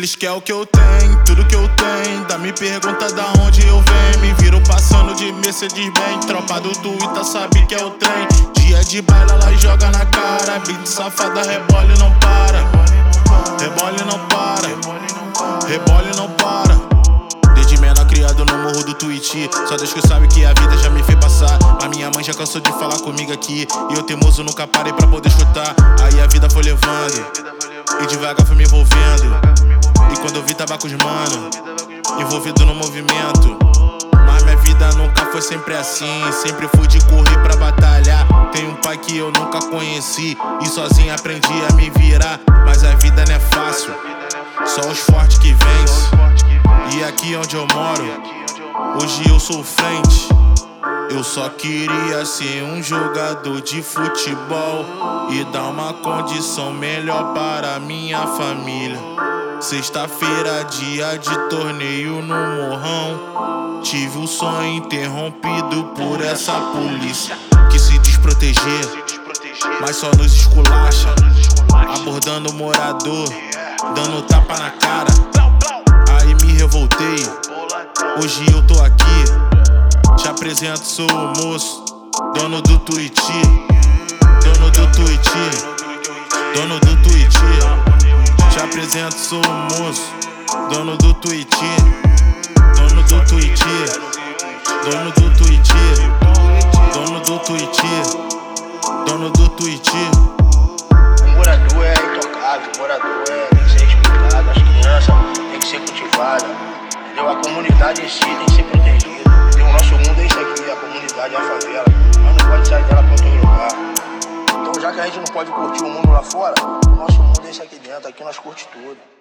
Eles querem o que eu tenho, tudo que eu tenho. Da me pergunta da onde eu venho. Me viro passando de Mercedes bem. Tropa do Twitter sabe que é o trem. Dia de baila, ela joga na cara. Beat safada, rebole não para. Rebole não para. Rebole não para. Criado no morro do Twitch. Só Deus que sabe que a vida já me fez passar. A minha mãe já cansou de falar comigo aqui. E eu teimoso nunca parei pra poder escutar. Aí a vida foi levando. E devagar foi me envolvendo. E quando eu vi tava com os mano, envolvido no movimento. Mas minha vida nunca foi sempre assim. Sempre fui de correr pra batalhar. Tem um pai que eu nunca conheci. E sozinho aprendi a me virar. Mas a vida não é fácil. Só os fortes que vencem. E aqui onde eu moro, hoje eu sou frente. Eu só queria ser um jogador de futebol e dar uma condição melhor para minha família. Sexta-feira, dia de torneio no morrão. Tive o sonho interrompido por essa polícia que se desproteger, mas só nos esculacha. Abordando o morador, dando tapa na cara. Revoltei, hoje eu tô aqui. Te apresento, sou o moço, dono do Twitch. Dono do Twitch, dono do Twitch apresento, sou o moço, dono do Twitch, dono do Twitch, dono do Twitch, dono do Twitch, dono do. O morador é intocável, morador é, cultivada, entendeu? A comunidade em si tem que ser protegida? O nosso mundo é isso aqui, a comunidade, a favela, mas não pode sair dela pra outro lugar. Então já que a gente não pode curtir o mundo lá fora, o nosso mundo é esse aqui dentro, aqui nós curte tudo.